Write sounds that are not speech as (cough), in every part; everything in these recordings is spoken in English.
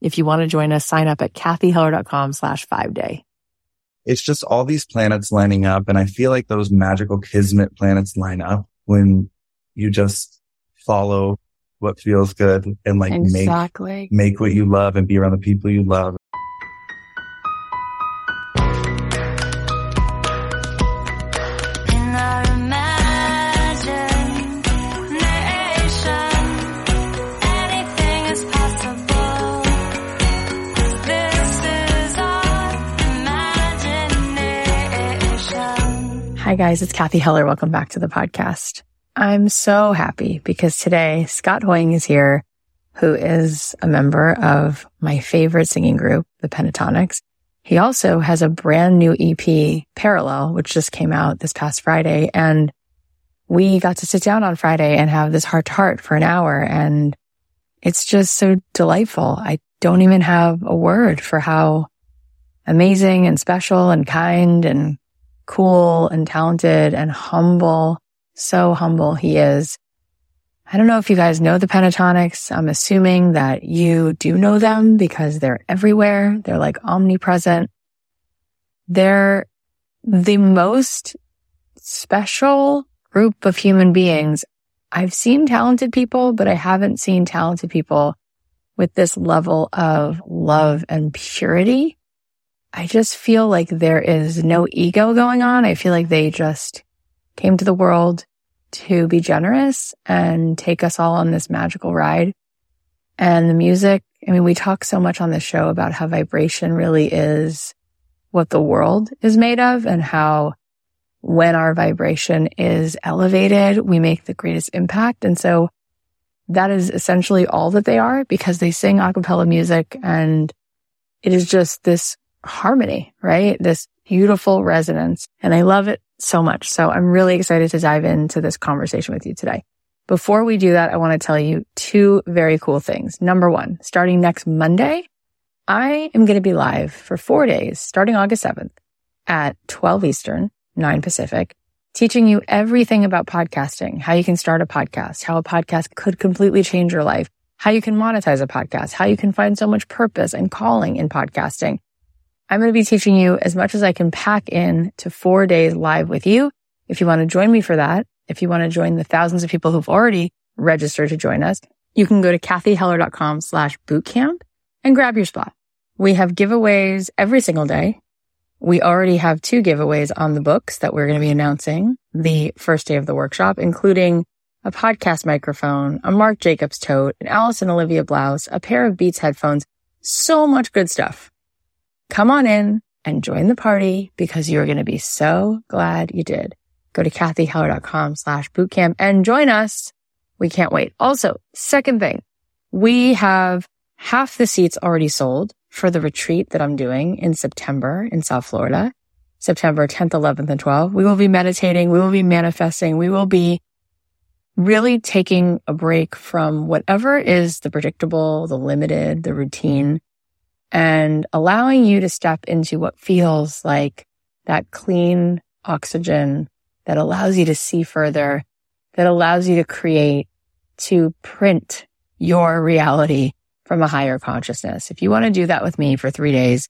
If you want to join us, sign up at cathyheller.com slash five day. It's just all these planets lining up. And I feel like those magical kismet planets line up when you just follow what feels good and like exactly. make, make what you love and be around the people you love. Hi guys, it's Cathy Heller. Welcome back to the podcast. I'm so happy because today Scott Hoying is here, who is a member of my favorite singing group, the Pentatonix. He also has a brand new EP, Parallel, which just came out this past Friday. And we got to sit down on Friday and have this heart to heart for an hour. And it's just so delightful. I don't even have a word for how amazing and special and kind and cool and talented and humble. So humble he is. I don't know if you guys know the Pentatonix. I'm assuming that you do know them because they're everywhere. They're like omnipresent. They're the most special group of human beings. I've seen talented people, but I haven't seen talented people with this level of love and purity I just feel like there is no ego going on. I feel like they just came to the world to be generous and take us all on this magical ride. And the music, I mean, we talk so much on the show about how vibration really is what the world is made of and how when our vibration is elevated, we make the greatest impact. And so that is essentially all that they are because they sing a cappella music and it is just this harmony, right? This beautiful resonance. And I love it so much. So I'm really excited to dive into this conversation with you today. Before we do that, I want to tell you two very cool things. Number one, starting next Monday, I am going to be live for four days, starting August 7th at 12 Eastern, 9 Pacific, teaching you everything about podcasting, how you can start a podcast, how a podcast could completely change your life, how you can monetize a podcast, how you can find so much purpose and calling in podcasting, I'm going to be teaching you as much as I can pack in to four days live with you. If you want to join me for that, if you want to join the thousands of people who've already registered to join us, you can go to cathyheller.com slash bootcamp and grab your spot. We have giveaways every single day. We already have two giveaways on the books that we're going to be announcing the first day of the workshop, including a podcast microphone, a Marc Jacobs tote, an Alice and Olivia blouse, a pair of Beats headphones, so much good stuff. Come on in and join the party because you're going to be so glad you did. Go to cathyheller.com slash bootcamp and join us. We can't wait. Also, second thing, we have half the seats already sold for the retreat that I'm doing in September in South Florida, September 10th, 11th, and 12th. We will be meditating. We will be manifesting. We will be really taking a break from whatever is the predictable, the limited, the routine, and allowing you to step into what feels like that clean oxygen that allows you to see further, that allows you to create, to print your reality from a higher consciousness. If you want to do that with me for three days,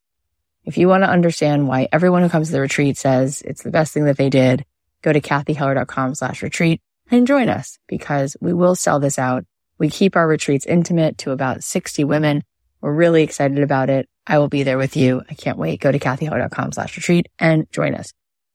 if you want to understand why everyone who comes to the retreat says it's the best thing that they did, go to cathyheller.com slash retreat and join us because we will sell this out. We keep our retreats intimate to about 60 women we're really excited about it. I will be there with you. I can't wait. Go to cathyheller.com slash retreat and join us.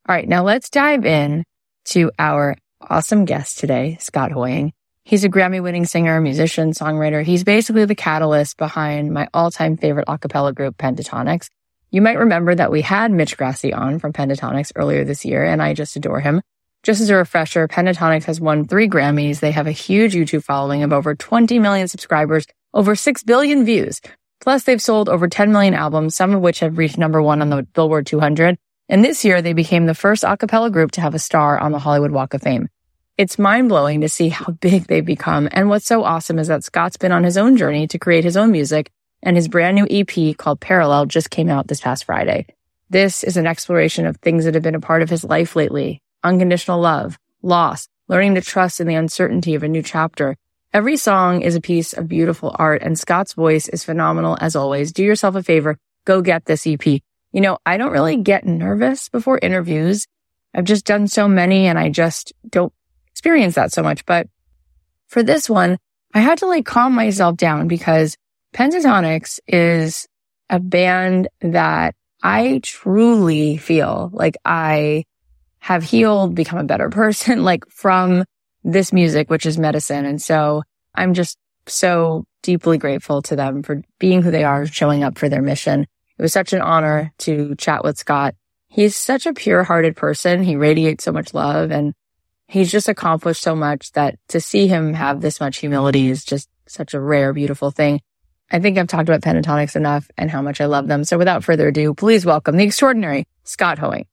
All right. Now let's dive in to our awesome guest today, Scott Hoying. He's a Grammy winning singer, musician, songwriter. He's basically the catalyst behind my all time favorite a cappella group, Pentatonix. You might remember that we had Mitch Grassi on from Pentatonix earlier this year, and I just adore him. Just as a refresher, Pentatonix has won three Grammys. They have a huge YouTube following of over 20 million subscribers over 6 billion views. Plus, they've sold over 10 million albums, some of which have reached number one on the Billboard 200. And this year, they became the first a cappella group to have a star on the Hollywood Walk of Fame. It's mind blowing to see how (laughs) big they've become. And what's so awesome is that Scott's been on his own journey to create his own music and his brand new EP called Parallel just came out this past Friday. This is an exploration of things that have been a part of his life lately. Unconditional love, loss, learning to trust in the uncertainty of a new chapter. Every song is a piece of beautiful art and Scott's voice is phenomenal as always. Do yourself a favor. Go get this EP. You know, I don't really get nervous before interviews. I've just done so many and I just don't experience that so much. But for this one, I had to like calm myself down because Pentatonix is a band that I truly feel like I have healed, become a better (laughs) person, like from this music, which is medicine. And so I'm just so deeply grateful to them for being who they are, showing up for their mission. It was such an honor to chat with Scott. He's such a pure hearted person. He radiates so much love and he's just accomplished so much that to see him have this much humility is just such a rare, beautiful thing. I think I've talked about Pentatonix enough and how much I love them. So without further ado, please welcome the extraordinary Scott Hoying.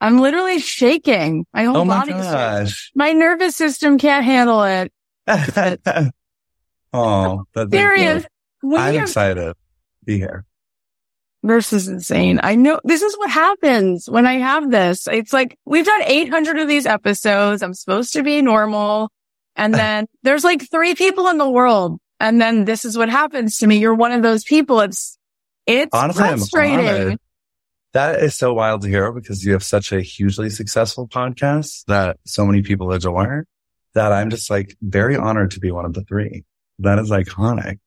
I'm literally shaking. My whole oh my body. gosh. My nervous system can't handle it. (laughs) oh, that's Serious. When I'm excited to be here. This is insane. I know this is what happens when I have this. It's like we've done 800 of these episodes. I'm supposed to be normal. And (laughs) then there's like three people in the world. And then this is what happens to me. You're one of those people. It's, it's Honestly, frustrating. That is so wild to hear because you have such a hugely successful podcast that so many people adore that I'm just like very honored to be one of the three. That is iconic.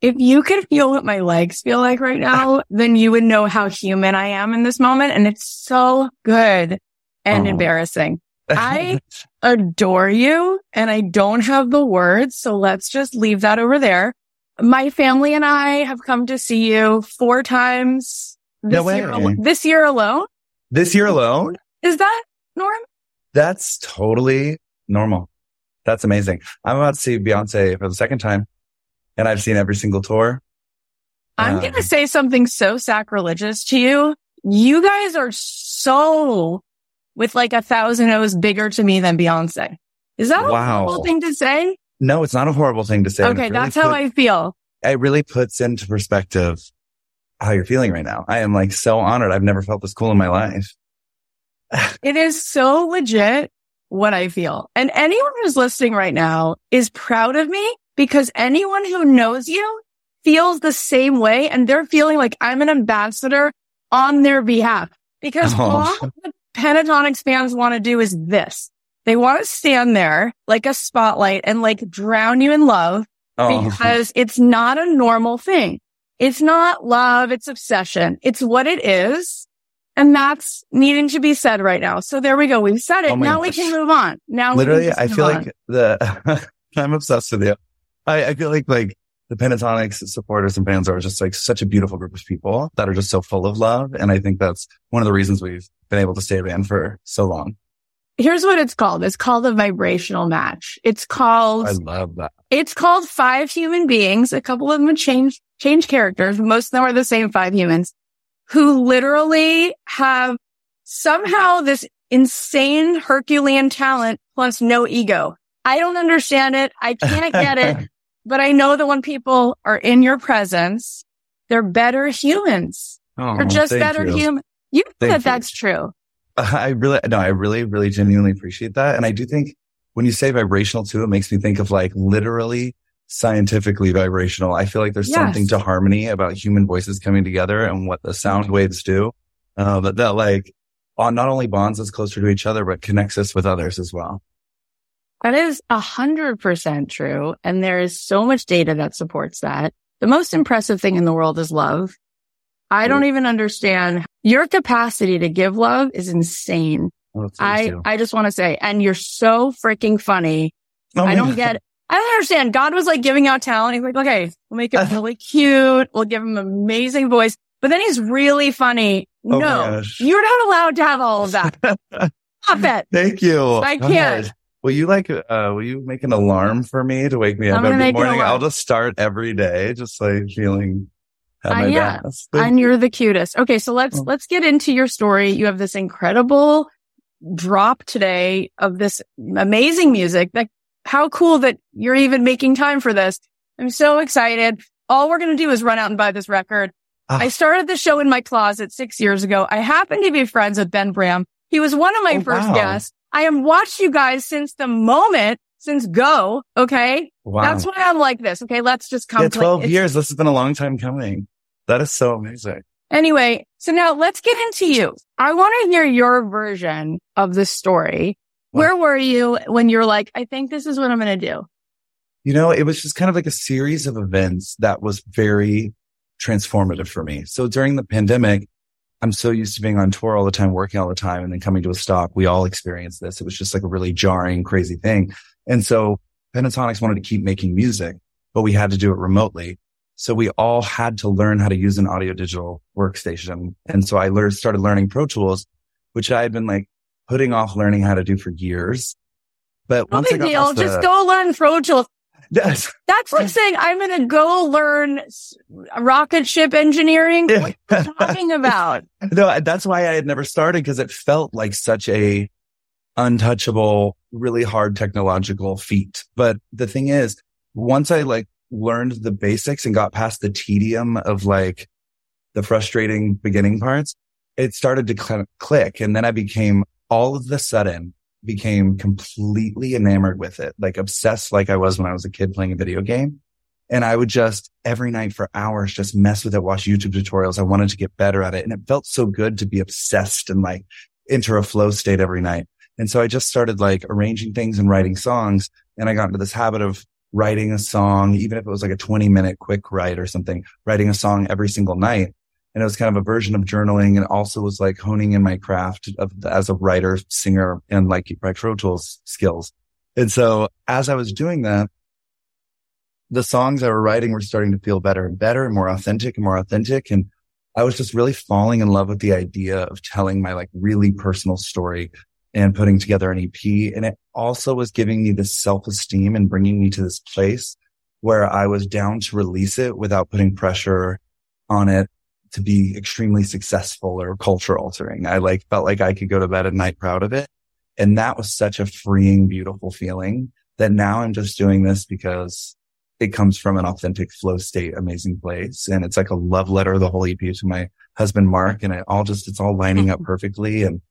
If you could feel what my legs feel like right now, (laughs) then you would know how human I am in this moment. And it's so good and Oh. embarrassing. I (laughs) adore you and I don't have the words. So let's just leave that over there. My family and I have come to see you four times this, No way. year, al- this year alone. this year alone, Is that Norm? that's totally normal. That's amazing. I'm about to see Beyonce for the second time and I've seen every single tour. I'm Um, going to say something so sacrilegious to you. You guys are so with like a thousand O's bigger to me than Beyonce. Is that a Wow. horrible thing to say? No, it's not a horrible thing to say. okay, really that's how put- I feel. it really puts into perspective how you're feeling right now. I am like so honored. I've never felt this cool in my life. (sighs) It is so legit what I feel. And anyone who's listening right now is proud of me because anyone who knows you feels the same way and they're feeling like I'm an ambassador on their behalf because Oh. all the Pentatonix fans want to do is this. They want to stand there like a spotlight and like drown you in love Oh, because it's not a normal thing. It's not love. It's obsession. It's what it is. And that's needing to be said right now. So there we go. We've said it. Oh now we can move on. Now we can literally, I feel on. like the, (laughs) I'm obsessed with you. I, I feel like, like the Pentatonix supporters and fans are just like such a beautiful group of people that are just so full of love. And I think that's one of the reasons we've been able to stay a band for so long. here's what it's called. It's called a vibrational match. It's called, I love that. it's called five human beings. A couple of them have changed, changed characters. Most of them are the same five humans who literally have somehow this insane Herculean talent plus no ego. I don't understand it. I can't get it, (laughs) but I know that when people are in your presence, they're better humans. Oh, They're just better you. human. You know Thank that you. that's true. (laughs) I really, no, I really, really genuinely appreciate that. And I do think when you say vibrational too, it makes me think of like literally scientifically vibrational. I feel like there's Yes. something to harmony about human voices coming together and what the sound waves do. Uh, that, that like uh, not only bonds us closer to each other, but connects us with others as well. That is a hundred percent true. And there is so much data that supports that. The most impressive thing in the world is love. I don't even understand your capacity to give love is insane. Oh, I. I just want to say, and you're so freaking funny. Oh I don't God. get. I don't understand. God was like giving out talent. He's like, okay, we'll make it really cute. We'll give him an amazing voice, but then he's really funny. Oh no, you're not allowed to have all of that. (laughs) Stop it. Thank you. I can't. God. Will you like, uh, will you make an alarm for me to wake me up every morning? I'll just start every day, just like feeling at Uh, my yeah. best. and you're the cutest. Okay. So let's, Oh. let's get into your story. You have this incredible drop today of this amazing music. Like how cool that you're even making time for this. I'm so excited. All we're going to do is run out and buy this record. I started the show in my closet six years ago. I happen to be friends with Ben Bram. He was one of my Oh, first wow. guests. I have watched you guys since the moment, since go. Okay. wow. That's why I'm like this. Okay. Let's just come. yeah, clean. 12 It's- years. This has been a long time coming. That is so amazing. Anyway, so now let's get into you. I want to hear your version of the story. Where were you when you're like, I think this is what I'm going to do? You know, it was just kind of like a series of events that was very transformative for me. So during the pandemic, I'm so used to being on tour all the time, working all the time, and then coming to a stop. We all experienced this. It was just like a really jarring, crazy thing. And so Pentatonix wanted to keep making music, but we had to do it remotely. So we all had to learn how to use an audio digital workstation. And so I learned, started learning Pro Tools, which I had been like putting off learning how to do for years. But No once I big got deal. the- Just go learn. Yes. That's like saying I'm going to go learn rocket ship engineering. What are you talking about? (laughs) no, that's why I had never started because it felt like such a untouchable, really hard technological feat. But the thing is, once I like learned the basics and got past the tedium of like the frustrating beginning parts, it started to kind of click. And then I became all of the sudden became completely enamored with it, like obsessed like I was when I was a kid playing a video game. And I would just every night for hours just mess with it, watch YouTube tutorials. I wanted to get better at it. And it felt so good to be obsessed and like enter a flow state every night. And so I just started like arranging things and writing songs. And I got into this habit of writing a song, even if it was like a 20 minute quick write or something, writing a song every single night. And it was kind of a version of journaling and also was like honing in my craft of, as a writer, singer and like my Pro Tools skills. And so as I was doing that, the songs I were writing were starting to feel better and better and more authentic and more authentic. And I was just really falling in love with the idea of telling my like really personal story and putting together an EP. And it also was giving me this self esteem and bringing me to this place where I was down to release it without putting pressure on it to be extremely successful or culture altering. I like felt like I could go to bed at night proud of it. And that was such a freeing, beautiful feeling that now I'm just doing this because it comes from an authentic flow state, amazing place. And it's like a love letter, the whole EP to my husband, Mark. And it all just, it's all lining up mm-hmm. perfectly. And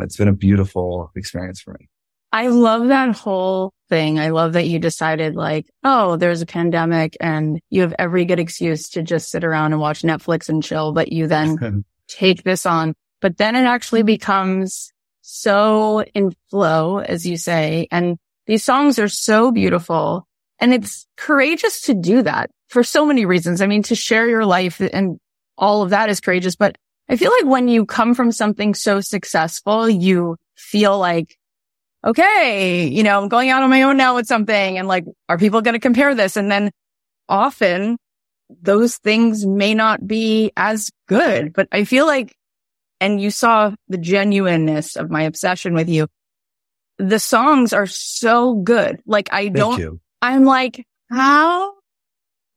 it's been a beautiful experience for me. I love that whole thing. I love that you decided like, oh, there's a pandemic and you have every good excuse to just sit around and watch Netflix and chill, but you then (laughs) take this on. But then it actually becomes so in flow, as you say. And these songs are so beautiful. And it's courageous to do that for so many reasons. I mean, to share your life and all of that is courageous. But I feel like when you come from something so successful, you feel like, okay, you know, I'm going out on my own now with something and like, are people going to compare this? And then often those things may not be as good, but I feel like, and you saw the genuineness of my obsession with you. The songs are so good. Like I Thank don't, you. I'm like, how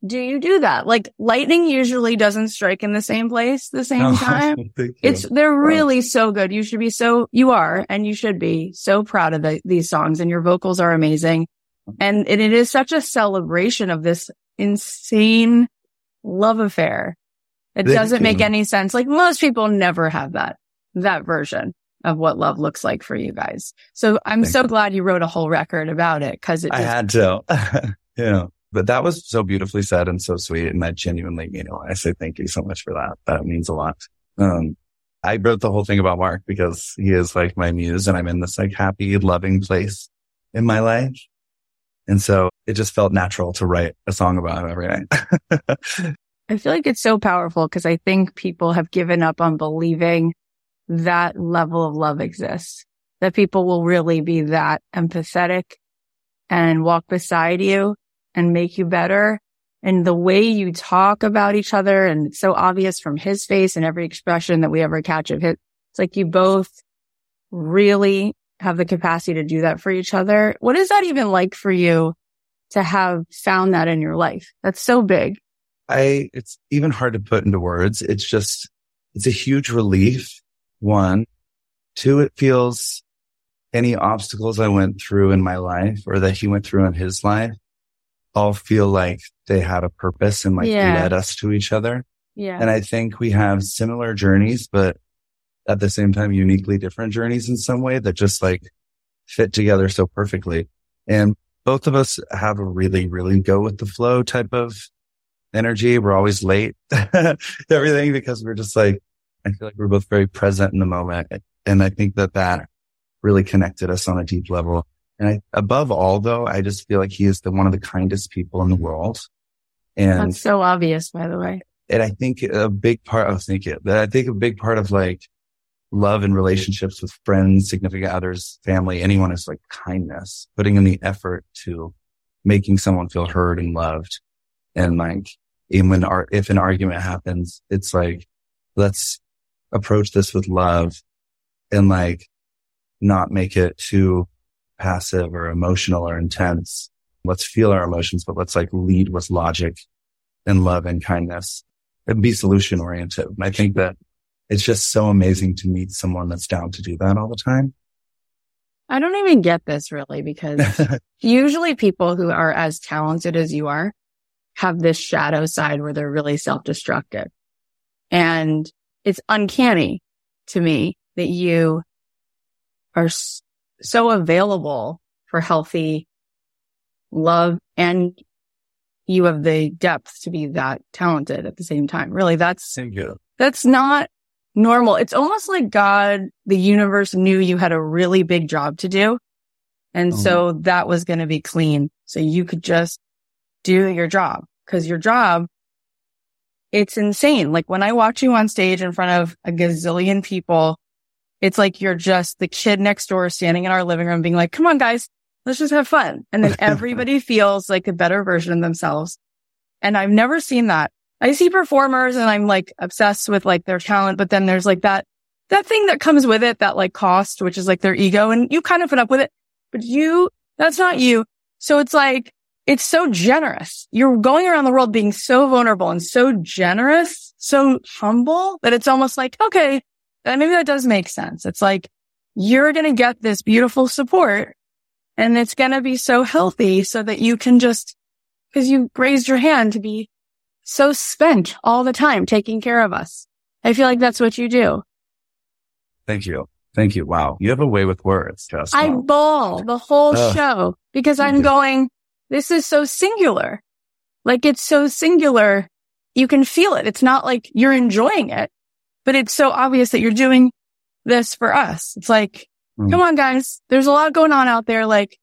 do you do that? Like lightning usually doesn't strike in the same place the same (laughs) oh, time. It's, they're really so good. You should be so, you are, and you should be so proud of the, these songs and your vocals are amazing. And, and it is such a celebration of this insane love affair. It Thank doesn't make you. any sense. Like most people never have that, that version of what love looks like for you guys. So I'm Thank so glad you wrote a whole record about it because it I had to. (laughs) yeah. But that was so beautifully said and so sweet. And I genuinely mean it. I say thank you so much for that. That means a lot. Um, I wrote the whole thing about Mark because he is like my muse and I'm in this like happy, loving place in my life. And so it just felt natural to write a song about him every night. (laughs) I feel like it's so powerful because I think people have given up on believing that level of love exists, that people will really be that empathetic and walk beside you and make you better. And the way you talk about each other and it's so obvious from his face and every expression that we ever catch of his, it's like you both really have the capacity to do that for each other. What is that even like for you to have found that in your life? That's so big. I, it's even hard to put into words. It's just, it's a huge relief. One, two, it feels any obstacles I went through in my life or that he went through in his life all feel like they had a purpose and like Yeah. led us to each other. Yeah. And I think we have similar journeys, but at the same time, uniquely different journeys in some way that just like fit together so perfectly. And both of us have a really, really go with the flow type of energy. We're always late, (laughs) everything because we're just like, I feel like we're both very present in the moment. And I think that that really connected us on a deep level. And I, above all though, I just feel like he is the one of the kindest people in the world. And That's so obvious, by the way. and I think a big part, of thinking that I think a big part of like love and relationships with friends, significant others, family, anyone is like kindness, putting in the effort to making someone feel heard and loved. And like, even when, ar- if an argument happens, it's like, let's approach this with love and like not make it too passive or emotional or intense. Let's feel our emotions, but let's like lead with logic and love and kindness and be solution oriented. And I think that it's just so amazing to meet someone that's down to do that all the time. I don't even get this really because (laughs) usually people who are as talented as you are have this shadow side where they're really self-destructive. And it's uncanny to me that you are so available for healthy love and you have the depth to be that talented at the same time. Really, that's you. that's not normal. It's almost like God, the universe knew you had a really big job to do. And Mhm. so that was going to be clean. So you could just do your job because your job, it's insane. Like when I watch you on stage in front of a gazillion people, it's like you're just the kid next door standing in our living room being like, come on, guys, let's just have fun. And then (laughs) everybody feels like a better version of themselves. And I've never seen that. I see performers and I'm like obsessed with like their talent, but then there's like that, that thing that comes with it, that like cost, which is like their ego and you kind of put up with it, but you, that's not you. So it's like, it's so generous. You're going around the world being so vulnerable and so generous, so humble that it's almost like, okay, then maybe that does make sense. It's like you're going to get this beautiful support and it's going to be so healthy so that you can just, cause you raised your hand to be so spent all the time taking care of us. I feel like that's what you do. Thank you. Thank you. Wow. You have a way with words, Jess. I bawl the whole Ugh. show because I'm going, this is so singular. Like it's so singular. You can feel it. It's not like you're enjoying it, but it's so obvious that you're doing this for us. It's like, Mm. come on, guys. There's a lot going on out there. Like,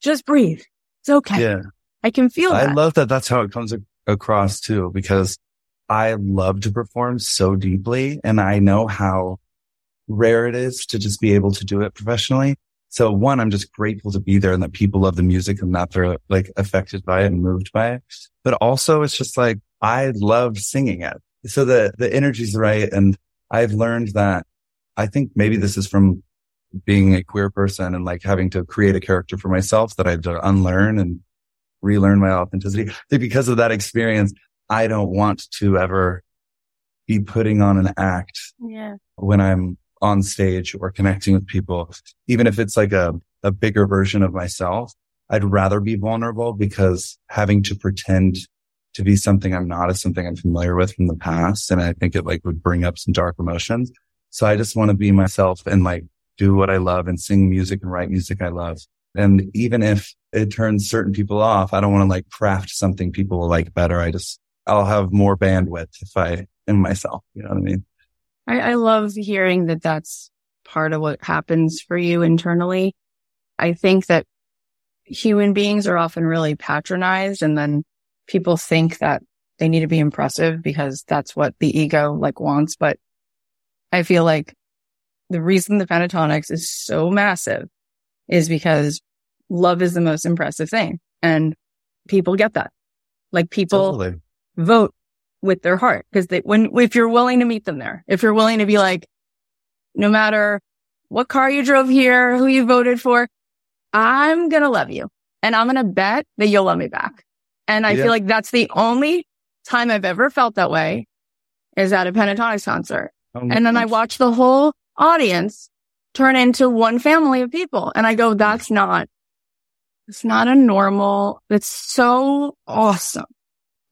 just breathe. It's okay. yeah. I can feel it. I that. love that that's how it comes ac- across too, because I love to perform so deeply and I know how rare it is to just be able to do it professionally. So one, I'm just grateful to be there and that people love the music and that they're like affected by it and moved by it. But also it's just like, I love singing it. So the, the energy's right. And I've learned that I think maybe this is from being a queer person and like having to create a character for myself that I had to unlearn and relearn my authenticity. Because of that experience, I don't want to ever be putting on an act yeah. when I'm on stage or connecting with people, even if it's like a, a bigger version of myself. I'd rather be vulnerable because having to pretend to be something I'm not is something I'm familiar with from the past. And I think it like would bring up some dark emotions. So I just want to be myself and like do what I love and sing music and write music I love. And even if it turns certain people off, I don't want to like craft something people will like better. I just, I'll have more bandwidth if I am myself. You know what I mean? I, I love hearing that that's part of what happens for you internally. I think that human beings are often really patronized and then people think that they need to be impressive because that's what the ego like wants. But I feel like the reason the Pentatonix is so massive is because love is the most impressive thing and people get that. Like people Totally. vote with their heart because they, when, if you're willing to meet them there, if you're willing to be like, no matter what car you drove here, who you voted for, I'm going to love you and I'm going to bet that you'll love me back. And I Yeah. feel like that's the only time I've ever felt that way is at a Pentatonix concert. Oh, And then I watch the whole audience turn into one family of people. And I go, mm. that's not, it's not a normal, it's so awesome.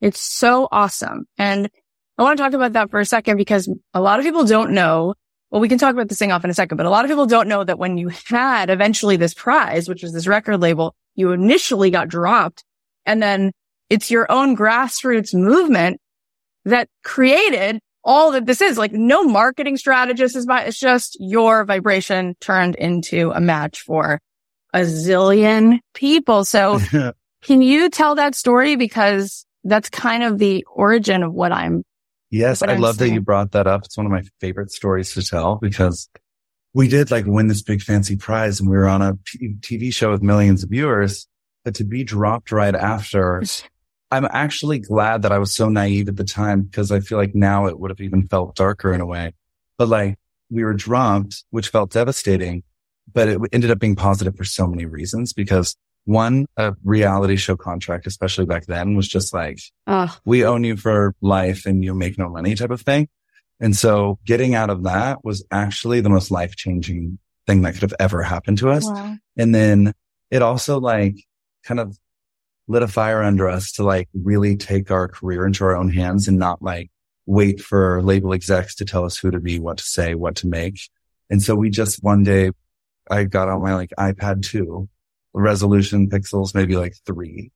It's so awesome. And I want to talk about that for a second because a lot of people don't know. Well, we can talk about this thing off in a second, but a lot of people don't know that when you had eventually this prize, which was this record label, you initially got dropped and then it's your own grassroots movement that created all that this is like no marketing strategist is by it's just your vibration turned into a match for a zillion people. So (laughs) can you tell that story? Because that's kind of the origin of what I'm. Yes, what I I'm love that you brought that up. It's one of my favorite stories to tell because we did like win this big fancy prize and we were on a TV show with millions of viewers, but to be dropped right after, I'm actually glad that I was so naive at the time because I feel like now it would have even felt darker in a way. But like we were dropped, which felt devastating, but it ended up being positive for so many reasons because one, a reality show contract, especially back then was just like, Oh, we own you for life and you make no money type of thing. And so getting out of that was actually the most life changing thing that could have ever happened to us. wow. And then it also like kind of lit a fire under us to like really take our career into our own hands and not like wait for label execs to tell us who to be, what to say, what to make. And so we just one day I got out my like iPad two resolution pixels, maybe like three.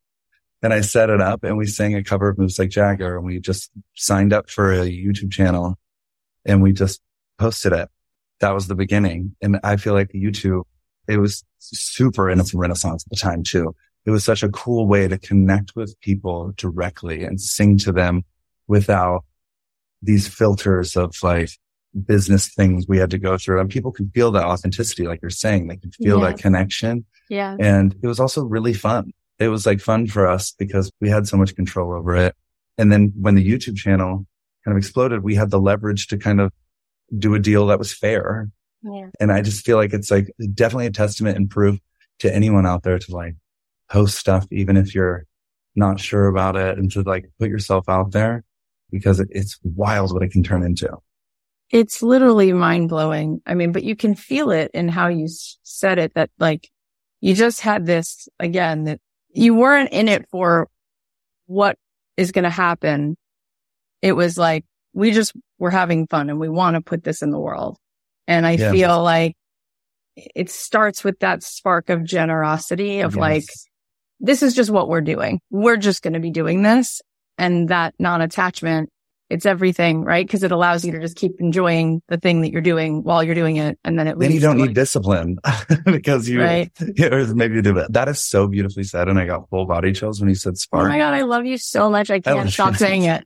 And I set it up and we sang a cover of Moves Like Jagger and we just signed up for a YouTube channel and we just posted it. That was the beginning. And I feel like YouTube, it was super in its renaissance at the time too. It was such a cool way to connect with people directly and sing to them without these filters of like business things we had to go through. And people could feel that authenticity, like you're saying, they could feel Yeah. that connection. Yeah. And it was also really fun. It was like fun for us because we had so much control over it. And then when the YouTube channel kind of exploded, we had the leverage to kind of do a deal that was fair. Yeah. And I just feel like it's like definitely a testament and proof to anyone out there to like post stuff, even if you're not sure about it and to like put yourself out there because it's wild what it can turn into. It's literally mind blowing. I mean, but you can feel it in how you said it that like you just had this again that you weren't in it for what is going to happen. It was like, we just were having fun and we want to put this in the world. And I Yeah. feel like it starts with that spark of generosity of Yes. like, this is just what we're doing. We're just going to be doing this and that non-attachment. It's everything, right? Cause it allows you to just keep enjoying the thing that you're doing while you're doing it. And then it then you don't need like- discipline (laughs) because you, Right. (laughs) or maybe you do that. That is so beautifully said. And I got full body chills when you said spark. Oh my God. I love you so much. I (laughs) can't stop saying it.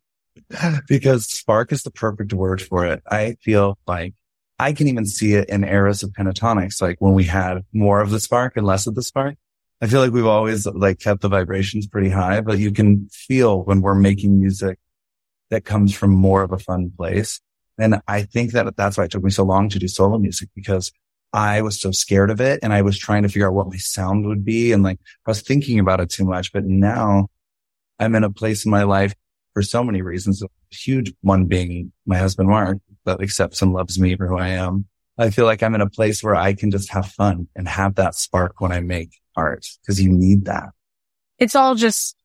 because spark is the perfect word for it. I feel like I can even see it in eras of Pentatonix, like when we had more of the spark and less of the spark. I feel like we've always like kept the vibrations pretty high, but you can feel when we're making music that comes from more of a fun place. And I think that that's why it took me so long to do solo music because I was so scared of it and I was trying to figure out what my sound would be. And like I was thinking about it too much, but now I'm in a place in my life for so many reasons. A huge one being my husband, Mark, that accepts and loves me for who I am. I feel like I'm in a place where I can just have fun and have that spark when I make art because you need that. It's all just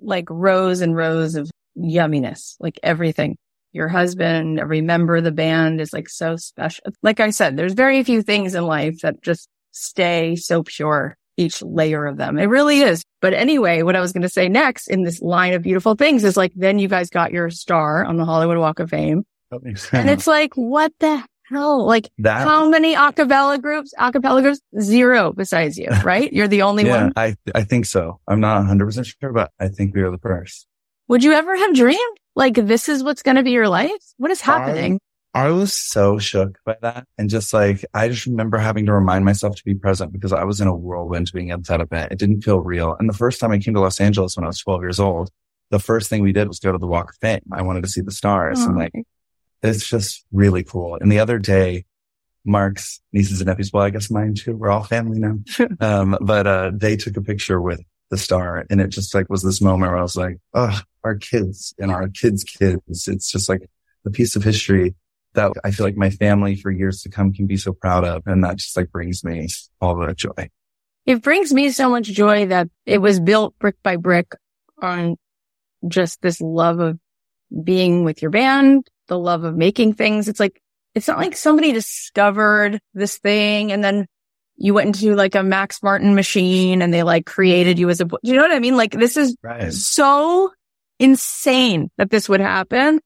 like rows and rows of yumminess, like everything. Your husband, every member of the band is like so special. Like I said, there's very few things in life that just stay so pure, each layer of them. It really is. But anyway, what I was going to say next in this line of beautiful things is like, then you guys got your star on the Hollywood Walk of Fame. And it's like, what the hell? Like, that. how many acapella groups, acapella groups? Zero besides you, (laughs) right? You're the only yeah, one. I, I think so. I'm not 100% sure, but I think we are the first. Would you ever have dreamed like this is what's going to be your life? What is happening? I was so shook by that. And just like, I just remember having to remind myself to be present because I was in a whirlwind being at that event. It didn't feel real. And the first time I came to Los Angeles when I was 12 years old, the first thing we did was go to the Walk of Fame. I wanted to see the stars and Oh. like, it's just really cool. And the other day, Mark's nieces and nephews, well, I guess mine too. We're all family now. (laughs) um, but, uh, they took a picture with the star. And it just like was this moment where I was like, oh, our kids and our kids' kids. It's just like a piece of history that I feel like my family for years to come can be so proud of. And that just like brings me all the joy. It brings me so much joy that it was built brick by brick on just this love of being with your band, the love of making things. It's like, it's not like somebody discovered this thing and then you went into like a Max Martin machine and they like created you as a, do you know what I mean? Like this is right. so insane that this would happen.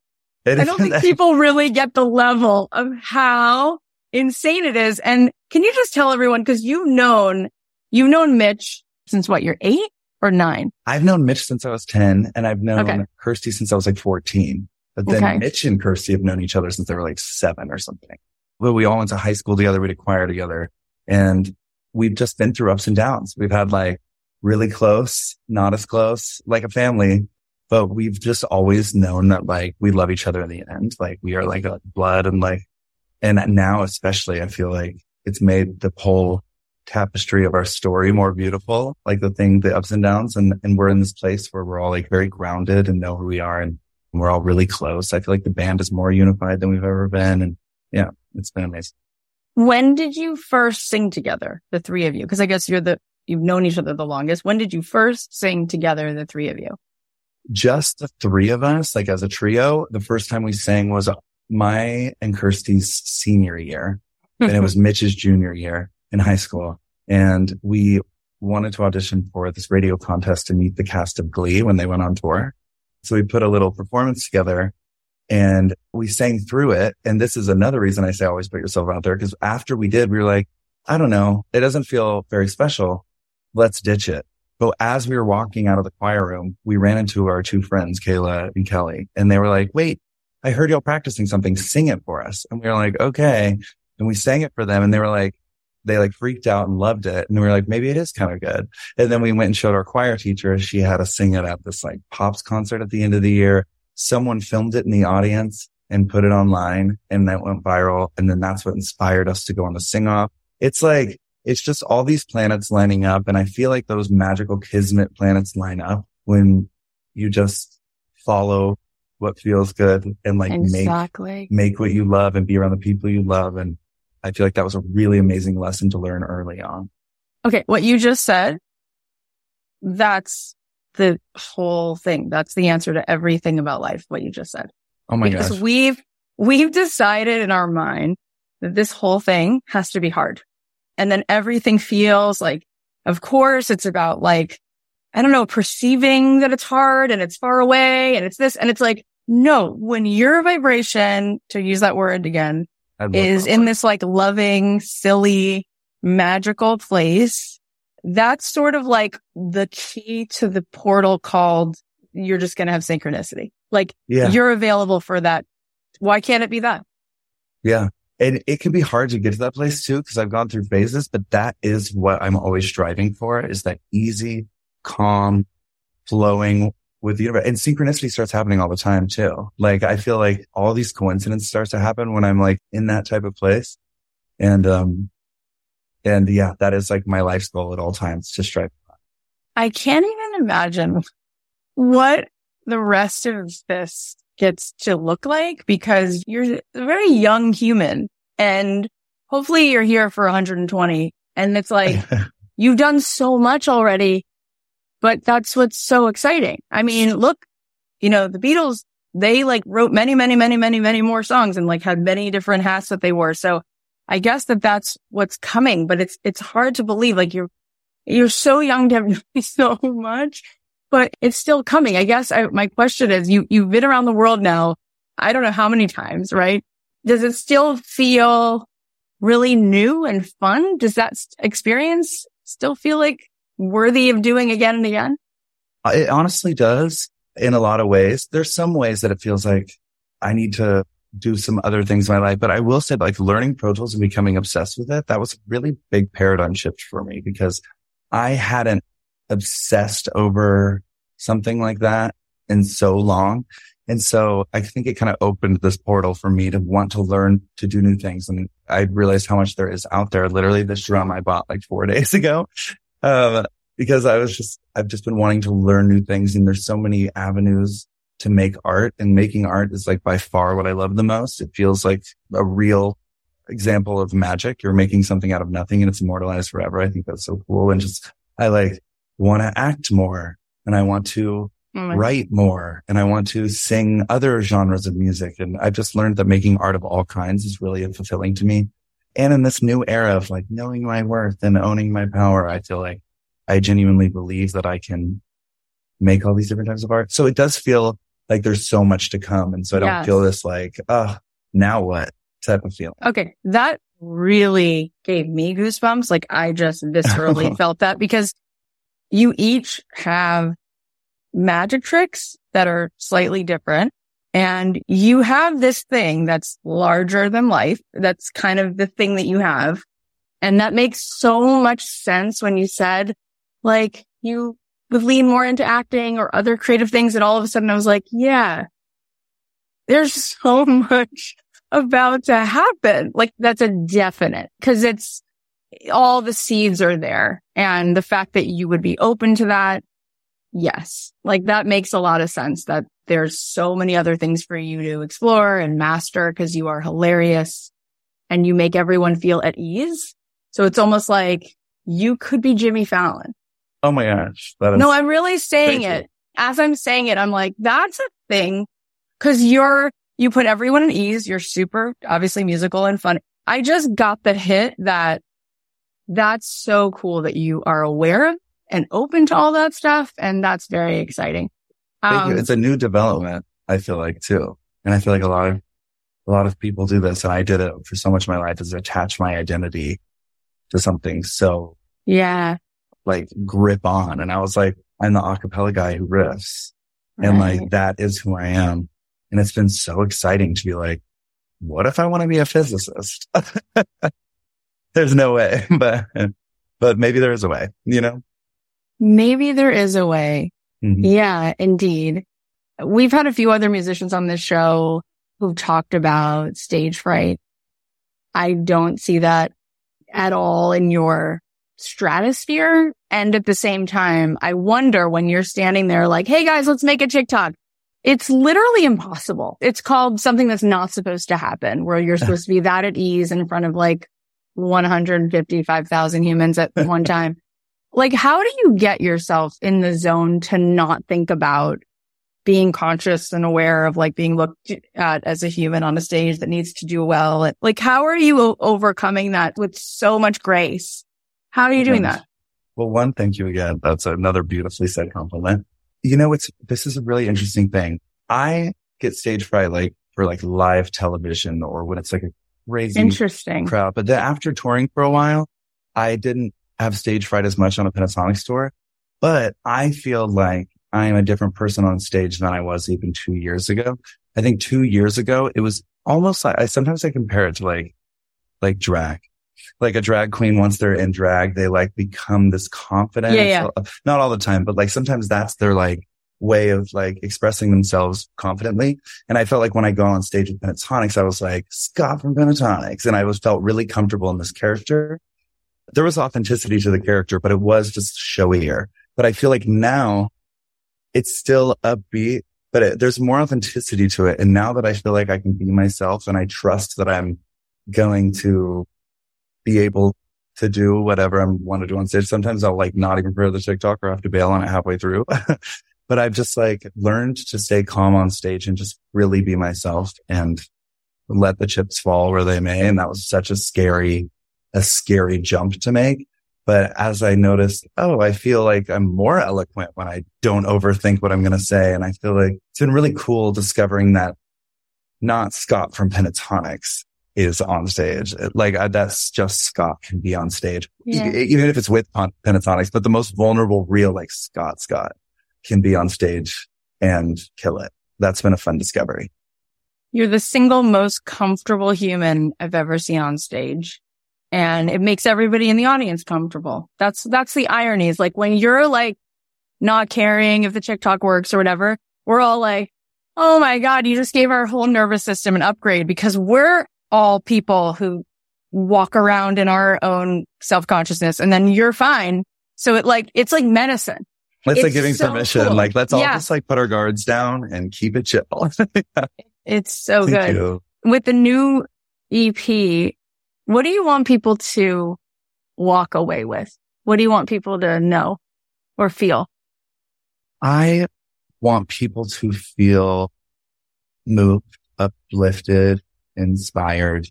It I don't think (laughs) people really get the level of how insane it is. And can you just tell everyone, cause you've known, you've known Mitch since what, you're eight or nine? I've known Mitch since I was 10 and I've known okay. Kirstie since I was like 14. But then okay. Mitch and Kirstie have known each other since they were like seven or something. But we all went to high school together. We did choir together and we've just been through ups and downs. We've had like really close, not as close, like a family, but we've just always known that like we love each other in the end. Like we are like blood and like, and now especially I feel like it's made the whole tapestry of our story more beautiful, like the thing, the ups and downs. And, and we're in this place where we're all like very grounded and know who we are and we're all really close. I feel like the band is more unified than we've ever been. And yeah, it's been amazing. When did you first sing together, the three of you? Cause I guess you're the, you've known each other the longest. When did you first sing together, the three of you? Just the three of us, like as a trio. The first time we sang was my and Kirstie's senior year. and it mm-hmm. was Mitch's junior year in high school. And we wanted to audition for this radio contest to meet the cast of Glee when they went on tour. So we put a little performance together and we sang through it. And this is another reason I say always put yourself out there. Cause after we did, we were like, I don't know. It doesn't feel very special. Let's ditch it. But as we were walking out of the choir room, we ran into our two friends, Kayla and Kelly, and they were like, wait, I heard y'all practicing something. Sing it for us. And we were like, okay. And we sang it for them and they were like, they like freaked out and loved it. And we were like, maybe it is kind of good. And then we went and showed our choir teacher. She had us sing it at this like pops concert at the end of the year. Someone filmed it in the audience and put it online and that went viral. And then that's what inspired us to go on the sing off. It's like, it's just all these planets lining up. And I feel like those magical kismet planets line up when you just follow what feels good and like exactly. make, make what you love and be around the people you love. And I feel like that was a really amazing lesson to learn early on. Okay. What you just said, that's the whole thing. That's the answer to everything about life. What you just said. Oh my because gosh. we've, we've decided in our mind that this whole thing has to be hard. And then everything feels like, of course, it's about like, I don't know, perceiving that it's hard and it's far away and it's this. And it's like, no, when your vibration, to use that word again, is in this like loving, silly, magical place. That's sort of like the key to the portal called you're just going to have synchronicity. Like yeah. you're available for that. Why can't it be that? Yeah. And it can be hard to get to that place too, because I've gone through phases, but that is what I'm always striving for is that easy, calm, flowing with the universe. And synchronicity starts happening all the time too. Like I feel like all these coincidences starts to happen when I'm like in that type of place. And, um, and yeah, that is like my life's goal at all times to strive. I can't even imagine what the rest of this gets to look like because you're a very young human and hopefully you're here for 120 and it's like (laughs) you've done so much already, but that's what's so exciting. I mean, look, you know, the Beatles, they like wrote many, many, many, many, many more songs and like had many different hats that they wore. So I guess that that's what's coming, but it's, it's hard to believe like you're, you're so young to have (laughs) so much but it's still coming. I guess I, my question is you, you've been around the world now. I don't know how many times, right? Does it still feel really new and fun? Does that experience still feel like worthy of doing again and again? Uh, it honestly does in a lot of ways. There's some ways that it feels like I need to do some other things in my life, but I will say like learning Pro Tools and becoming obsessed with it, that was a really big paradigm shift for me because I hadn't obsessed over something like that in so long. And so I think it kind of opened this portal for me to want to learn to do new things. And I realized how much there is out there. Literally this drum I bought like four (laughs) days ago. Um, because I was just, I've just been wanting to learn new things and there's so many avenues to make art and making art is like by far what I love the most. It feels like a real example of magic. You're making something out of nothing and it's immortalized forever. I think that's so cool. And just, I like want to act more and I want to oh write more and I want to sing other genres of music. And I've just learned that making art of all kinds is really fulfilling to me. And in this new era of like knowing my worth and owning my power, I feel like I genuinely believe that I can make all these different types of art. So it does feel like there's so much to come. And so I don't yes. feel this like, oh, now what type of feeling. Okay. That really gave me goosebumps. Like I just viscerally (laughs) felt that because you each have magic tricks that are slightly different. And you have this thing that's larger than life. That's kind of the thing that you have. And that makes so much sense when you said like you would lean more into acting or other creative things. And all of a sudden I was like, yeah, there's (laughs) so much about to happen. Like that's a definite because it's all the seeds are there. And the fact that you would be open to that. Yes. Like that makes a lot of sense that there's so many other things for you to explore and master because you are hilarious and you make everyone feel at ease. So it's almost like you could be Jimmy Fallon. Oh my gosh. no, I'm really saying crazy. it. As I'm saying it, I'm like, that's a thing. Cause you're, you put everyone at ease. You're super, obviously musical and fun. I just got the hit that that's so cool that you are aware of and open to all that stuff. And that's very exciting. Um, It's a new development. I feel like too. And I feel like a lot of, a lot of people do this. And I did it for so much of my life is attach my identity to something so yeah like grip on. And I was like, I'm the acapella guy who riffs. Right. And like, that is who I am. And it's been so exciting to be like, what if I want to be a physicist? (laughs) There's no way, (laughs) but, but maybe there is a way, you know? Maybe there is a way. Mm-hmm. Yeah, indeed. We've had a few other musicians on this show who've talked about stage fright. I don't see that at all in your stratosphere. And at the same time, I wonder when you're standing there like, Hey guys, let's make a TikTok. It's literally impossible. It's called something that's not supposed to happen where you're supposed to be that at ease in front of like 155,000 humans at one (laughs) time. Like, how do you get yourself in the zone to not think about being conscious and aware of like being looked at as a human on a stage that needs to do well? Like, how are you overcoming that with so much grace? How are you doing that? Well, one, thank you again. That's another beautifully said compliment. You know, it's, this is a really interesting thing. I get stage fright like for like live television or when it's like a crazy interesting crowd. But then after touring for a while, I didn't have stage fright as much on a Pentatonix tour, but I feel like I am a different person on stage than I was even two years ago. I think two years ago, it was almost like I sometimes I compare it to like, like drag like a drag queen, once they're in drag, they like become this confident. Yeah, yeah. Not all the time, but like sometimes that's their like way of like expressing themselves confidently. And I felt like when I go on stage with Pentatonix, I was like Scott from Pentatonix and I was felt really comfortable in this character. There was authenticity to the character, but it was just showier. But I feel like now it's still upbeat, but it, there's more authenticity to it. And now that I feel like I can be myself and I trust that I'm going to be able to do whatever I want to do on stage. Sometimes I'll like not even prepare the TikTok or have to bail on it halfway through. (laughs) but I've just like learned to stay calm on stage and just really be myself and let the chips fall where they may. And that was such a scary, a scary jump to make. But as I noticed, oh, I feel like I'm more eloquent when I don't overthink what I'm going to say. And I feel like it's been really cool discovering that not Scott from Pentatonix is on stage. Like uh, that's just Scott can be on stage, yeah. e- even if it's with Pentatonix, but the most vulnerable, real, like Scott, Scott can be on stage and kill it. That's been a fun discovery. You're the single most comfortable human I've ever seen on stage. And it makes everybody in the audience comfortable. That's, that's the irony is like when you're like not caring if the TikTok works or whatever, we're all like, Oh my God, you just gave our whole nervous system an upgrade because we're all people who walk around in our own self consciousness and then you're fine So it like, it's like medicine. It's, It's like giving so permission. cool. Like let's all Yeah. just like put our guards down and keep it chill. (laughs) It's so Thank good. you. With the new EP, what do you want people to walk away with? What do you want people to know or feel? I want people to feel moved, uplifted, inspired.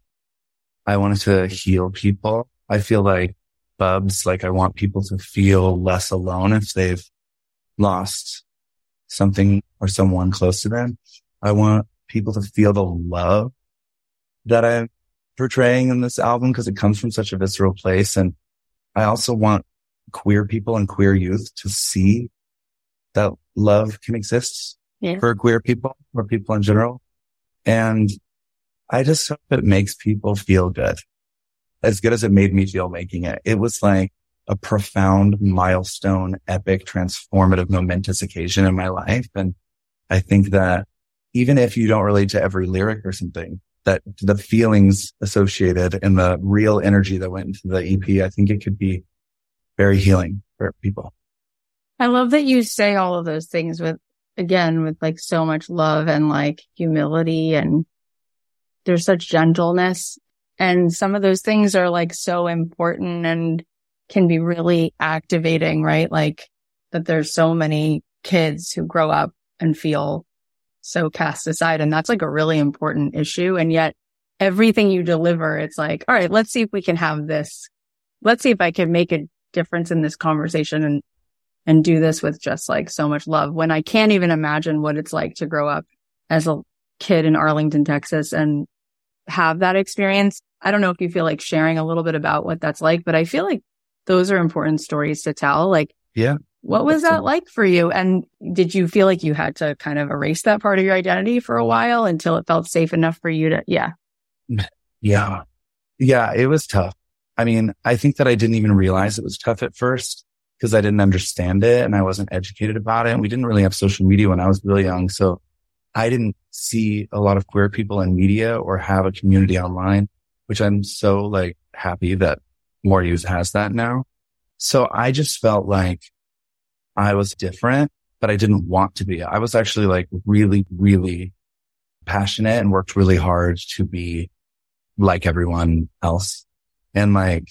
I wanted to heal people. I feel like Bubs, like I want people to feel less alone if they've lost something or someone close to them. I want people to feel the love that I'm portraying in this album because it comes from such a visceral place. And I also want queer people and queer youth to see that love can exist Yeah. for queer people or people in general. And I just hope it makes people feel good. As good as it made me feel making it. It was like a profound milestone, epic, transformative, momentous occasion in my life. And I think that even if you don't relate to every lyric or something, that the feelings associated and the real energy that went into the EP, I think it could be very healing for people. I love that you say all of those things with, again, with like so much love and like humility and there's such gentleness. And some of those things are like so important and can be really activating, right? Like that there's so many kids who grow up and feel so cast aside. And that's like a really important issue. And yet everything you deliver, it's like, all right, let's see if we can have this. Let's see if I can make a difference in this conversation and and do this with just like so much love when I can't even imagine what it's like to grow up as a kid in Arlington, Texas and have that experience. I don't know if you feel like sharing a little bit about what that's like, but I feel like those are important stories to tell. Like, Yeah. What was that like for you? And did you feel like you had to kind of erase that part of your identity for a while until it felt safe enough for you to, yeah. (laughs) Yeah. Yeah. It was tough. I mean, I think that I didn't even realize it was tough at first because I didn't understand it and I wasn't educated about it. And we didn't really have social media when I was really young. So I didn't see a lot of queer people in media or have a community online, which I'm so like happy that More Youth has that now. So I just felt like I was different, but I didn't want to be. I was actually like really, really passionate and worked really hard to be like everyone else. And like,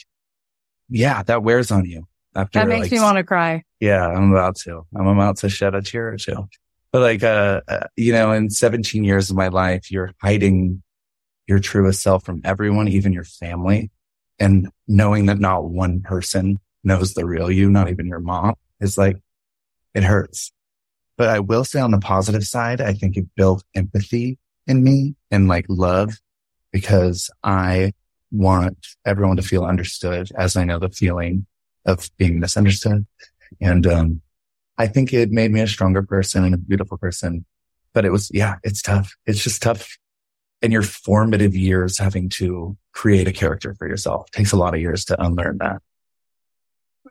yeah, that wears on you. After That makes like, me want to cry. yeah, I'm about to. I'm about to shed a tear or two. But like, uh, uh, you know, in 17 years of my life, you're hiding your truest self from everyone, even your family. And knowing that not one person knows the real you, not even your mom is like, it hurts. But I will say on the positive side, I think it built empathy in me and like love because I want everyone to feel understood as I know the feeling of being misunderstood. And, um, I think it made me a stronger person and a beautiful person, but it was, yeah, it's tough. It's just tough in your formative years having to create a character for yourself. It takes a lot of years to unlearn that.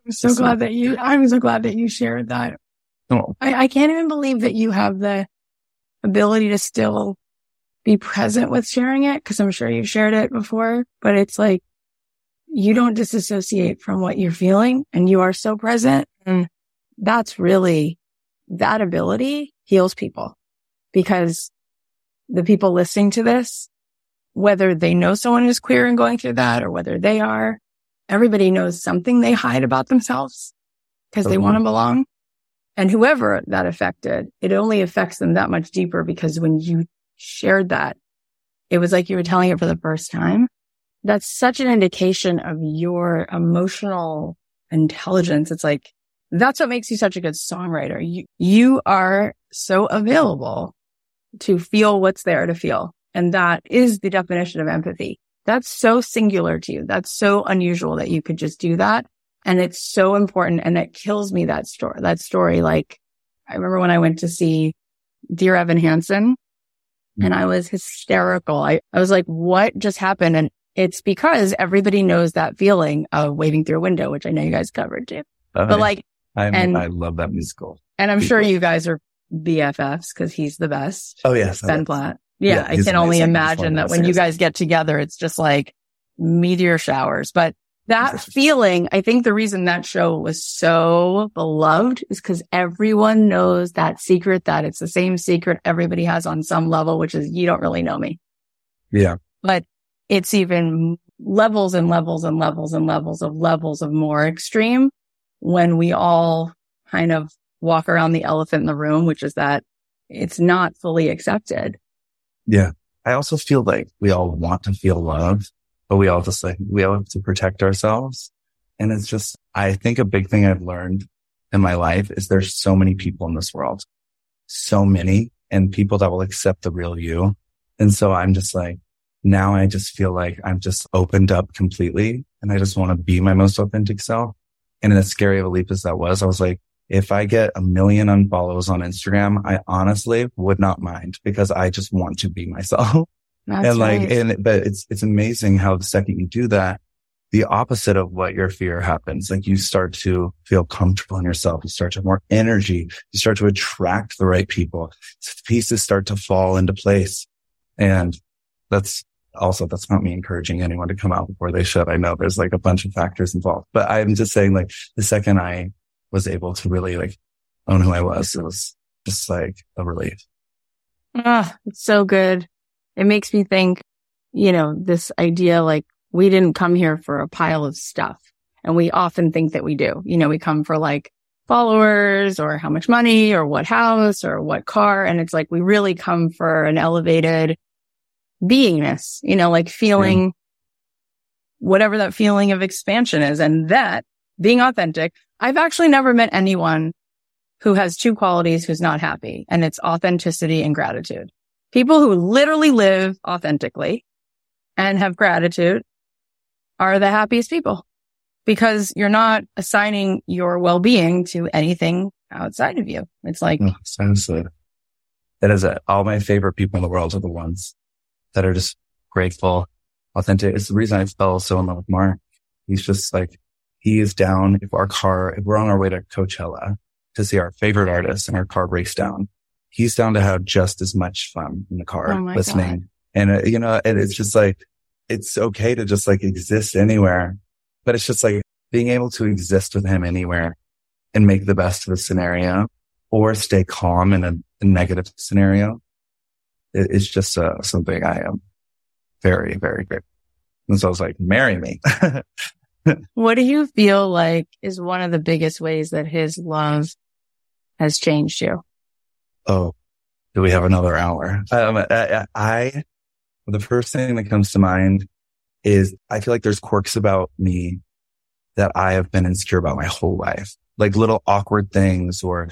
I'm so glad that you, I'm so glad that you shared that. Oh, I, I can't even believe that you have the ability to still be present with sharing it because I'm sure you've shared it before, but it's like you don't disassociate from what you're feeling and you are so present. And that's really that ability heals people because the people listening to this, whether they know someone who's queer and going through that or whether they are, everybody knows something they hide about themselves because they want to belong. And whoever that affected, it only affects them that much deeper because when you shared that, it was like you were telling it for the first time. That's such an indication of your emotional intelligence. It's like, that's what makes you such a good songwriter. You, you are so available to feel what's there to feel. And that is the definition of empathy. That's so singular to you. That's so unusual that you could just do that. And it's so important. And it kills me that story, that story. Like I remember when I went to see Dear Evan Hansen mm-hmm. and I was hysterical. I, I was like, what just happened? And it's because everybody knows that feeling of waving through a window, which I know you guys covered too. Oh, but like, I, and- I love that musical. and I'm sure you guys are BFFs because he's the best. Oh, yes. Ben oh, Platt. Yeah, Yeah, I can only amazing. One imagine that when you guys get together, it's just like meteor showers. But that feeling, I think the reason that show was so beloved is because everyone knows that secret, that it's the same secret everybody has on some level, which is you don't really know me. Yeah. But it's even levels and levels and levels and levels of levels of more extreme when we all kind of walk around the elephant in the room, which is that it's not fully accepted. Yeah. I also feel like we all want to feel loved, but we all just like, we all have to protect ourselves. And it's just, I think a big thing I've learned in my life is there's so many people in this world, so many and people that will accept the real you. And so I'm just like, now I just feel like I'm just opened up completely and I just want to be my most authentic self. And as scary of a leap as that was, I was like, if I get a million unfollows on Instagram, I honestly would not mind because I just want to be myself. (laughs) That's and like, right. and, but it's, it's amazing how the second you do that, the opposite of what your fear happens. Like you start to feel comfortable in yourself. You start to have more energy. You start to attract the right people. Pieces start to fall into place. And that's also, that's not me encouraging anyone to come out before they should. I know there's like a bunch of factors involved, but I'm just saying like the second I was able to really like own who I was, it was just like a relief. Ah, it's so good. It makes me think, you know, this idea like we didn't come here for a pile of stuff. And we often think that we do. You know, we come for like followers or how much money or what house or what car. And it's like we really come for an elevated beingness, you know, like feeling yeah. whatever that feeling of expansion is. And that being authentic, I've actually never met anyone who has two qualities who's not happy and it's authenticity and gratitude. People who literally live authentically and have gratitude are the happiest people because you're not assigning your well-being to anything outside of you. It's like, oh, sounds good. That is it. All my favorite people in the world are the ones that are just grateful, authentic. It's the reason I fell so in love with Mark. He's just like, he is down. If our car, if we're on our way to Coachella to see our favorite artist and our car breaks down, he's down to have just as much fun in the car oh listening. God. And, uh, you know, and it's just like, it's okay to just like exist anywhere, but it's just like being able to exist with him anywhere and make the best of the scenario or stay calm in a, a negative scenario. It, it's just uh, something I am very, very grateful. And so I was like, marry me. (laughs) what do you feel like is one of the biggest ways that his love has changed you? Oh, do we have another hour? Um, I, I, the first thing that comes to mind is I feel like there's quirks about me that I have been insecure about my whole life, like little awkward things or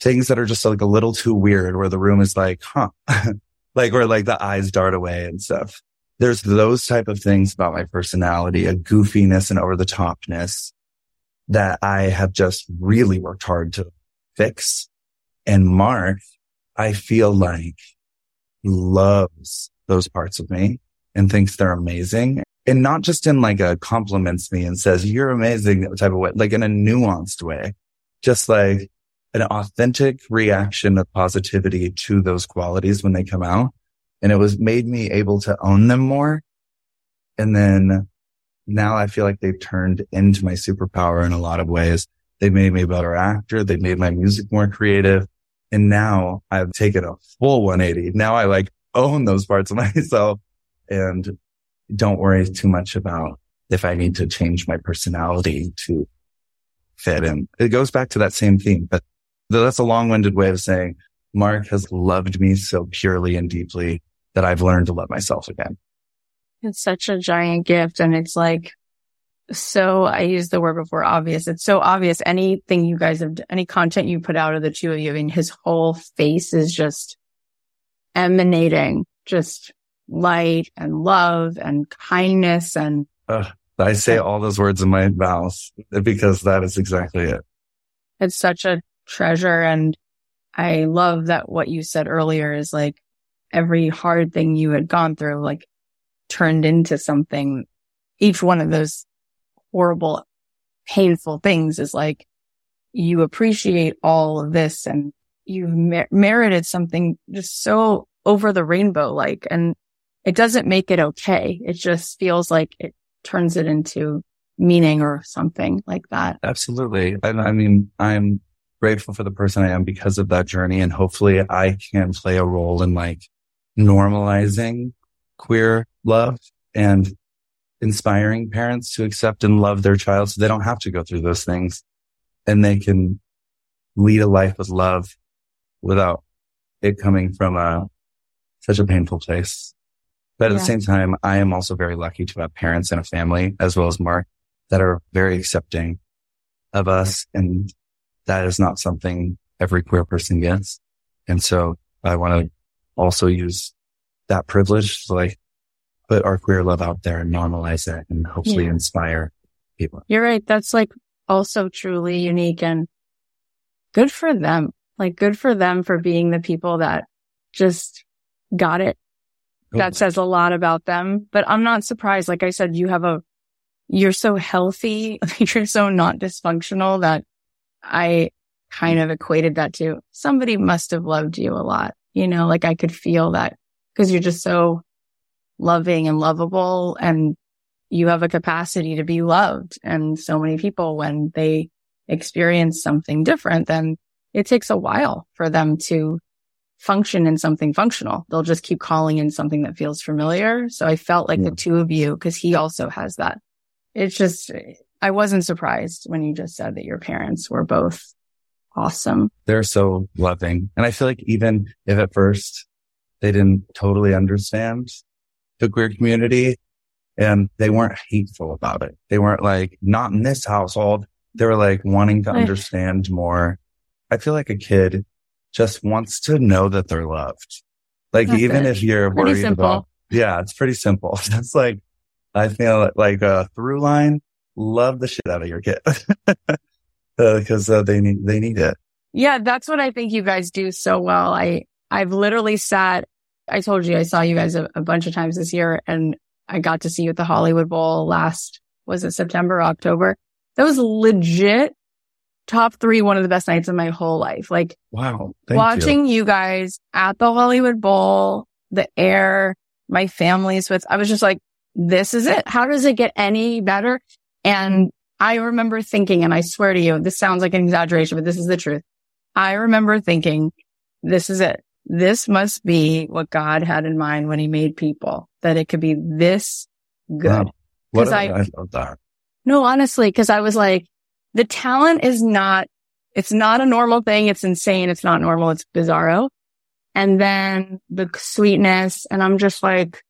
things that are just like a little too weird where the room is like, huh, (laughs) like where like the eyes dart away and stuff. There's those type of things about my personality, a goofiness and over the topness that I have just really worked hard to fix. And Mark, I feel like loves those parts of me and thinks they're amazing. And not just in like a compliments me and says, you're amazing type of way, like in a nuanced way, just like an authentic reaction of positivity to those qualities when they come out. And it was made me able to own them more. And then now I feel like they've turned into my superpower in a lot of ways. They've made me a better actor. They've made my music more creative. And now I've taken a full 180. Now I like own those parts of (laughs) myself and don't worry too much about if I need to change my personality to fit in. It goes back to that same theme, but that's a long winded way of saying Mark has loved me so purely and deeply that I've learned to love myself again. It's such a giant gift. And it's like, so I used the word before obvious. It's so obvious. Anything you guys have, any content you put out of the two of you, I mean, his whole face is just emanating just light and love and kindness. And uh, I say all those words in my mouth because that is exactly it. It's such a treasure. And I love that what you said earlier is like every hard thing you had gone through, like turned into something. Each one of those horrible, painful things is like you appreciate all of this and you've mer- merited something just so over the rainbow like, and it doesn't make it okay. It just feels like it turns it into meaning or something like that. Absolutely. And I mean, I'm grateful for the person I am because of that journey. And hopefully I can play a role in like normalizing queer love and inspiring parents to accept and love their child so they don't have to go through those things and they can lead a life with love without it coming from a such a painful place. But at yeah. the same time, I am also very lucky to have parents and a family as well as Mark that are very accepting of us. And that is not something every queer person gets. And so I want to also use that privilege to like put our queer love out there and normalize it and hopefully yeah. inspire people. You're right. That's like also truly unique and good for them. Like good for them for being the people that just got it. Oh. That says a lot about them, but I'm not surprised. Like I said, you have a, you're so healthy. (laughs) you're so not dysfunctional that I kind of equated that to somebody must have loved you a lot. You know, like I could feel that because you're just so loving and lovable and you have a capacity to be loved. And so many people, when they experience something different, then it takes a while for them to function in something functional. They'll just keep calling in something that feels familiar. So I felt like yeah. the two of you, cause he also has that. It's just, I wasn't surprised when you just said that your parents were both awesome. They're so loving. And I feel like even if at first they didn't totally understand the queer community and they weren't hateful about it. They weren't like, not in this household. They were like wanting to understand more. I feel like a kid just wants to know that they're loved. Like That's even if you're pretty worried simple. about, yeah, it's pretty simple. (laughs) It's like, I feel like a through line love the shit out of your kid because (laughs) uh, uh, they need they need it. Yeah, that's what I think you guys do so well. I I've literally sat. I told you I saw you guys a, a bunch of times this year, and I got to see you at the Hollywood Bowl last was it September October. That was legit top three one of the best nights of my whole life. Like wow, watching you. you guys at the Hollywood Bowl, the air, my family's with. I was just like, this is it. How does it get any better? And I remember thinking, and I swear to you, this sounds like an exaggeration, but this is the truth. I remember thinking, this is it. This must be what God had in mind when he made people, that it could be this good. Wow. I, I love that. No, honestly, cause I was like, the talent is not, it's not a normal thing. It's insane. It's not normal. It's bizarro. And then the sweetness. And I'm just like,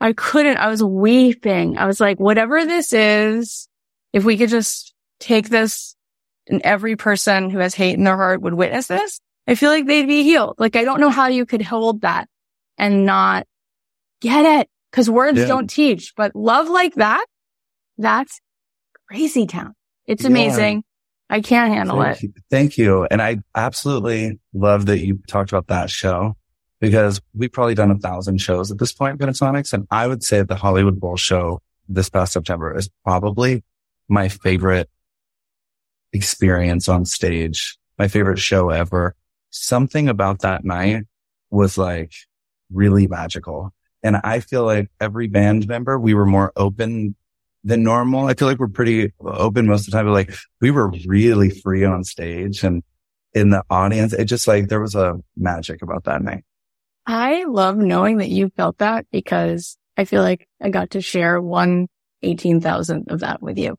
I couldn't, I was weeping. I was like, whatever this is, if we could just take this and every person who has hate in their heart would witness this, I feel like they'd be healed. Like, I don't know how you could hold that and not get it because words yeah. don't teach, but love like that, that's crazy town. It's amazing. Yeah. I can't handle Thank it. You. Thank you. And I absolutely love that you talked about that show because we've probably done a thousand shows at this point, Pentatonix. And I would say the Hollywood Bowl show this past September is probably my favorite experience on stage, my favorite show ever. Something about that night was like really magical. And I feel like every band member, we were more open than normal. I feel like we're pretty open most of the time, but like we were really free on stage and in the audience. It just like there was a magic about that night. I love knowing that you felt that because I feel like I got to share one 18,000 of that with you.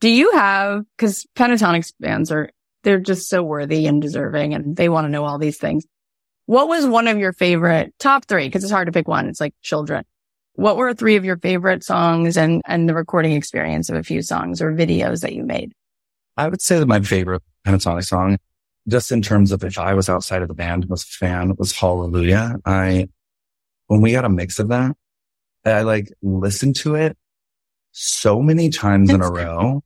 Do you have, cause Pentatonix bands are, they're just so worthy and deserving and they want to know all these things. What was one of your favorite top three? Cause it's hard to pick one. It's like children. What were three of your favorite songs and, and the recording experience of a few songs or videos that you made? I would say that my favorite Pentatonix song, just in terms of if I was outside of the band was a fan, was Hallelujah. I, when we got a mix of that, I like listened to it so many times in a row.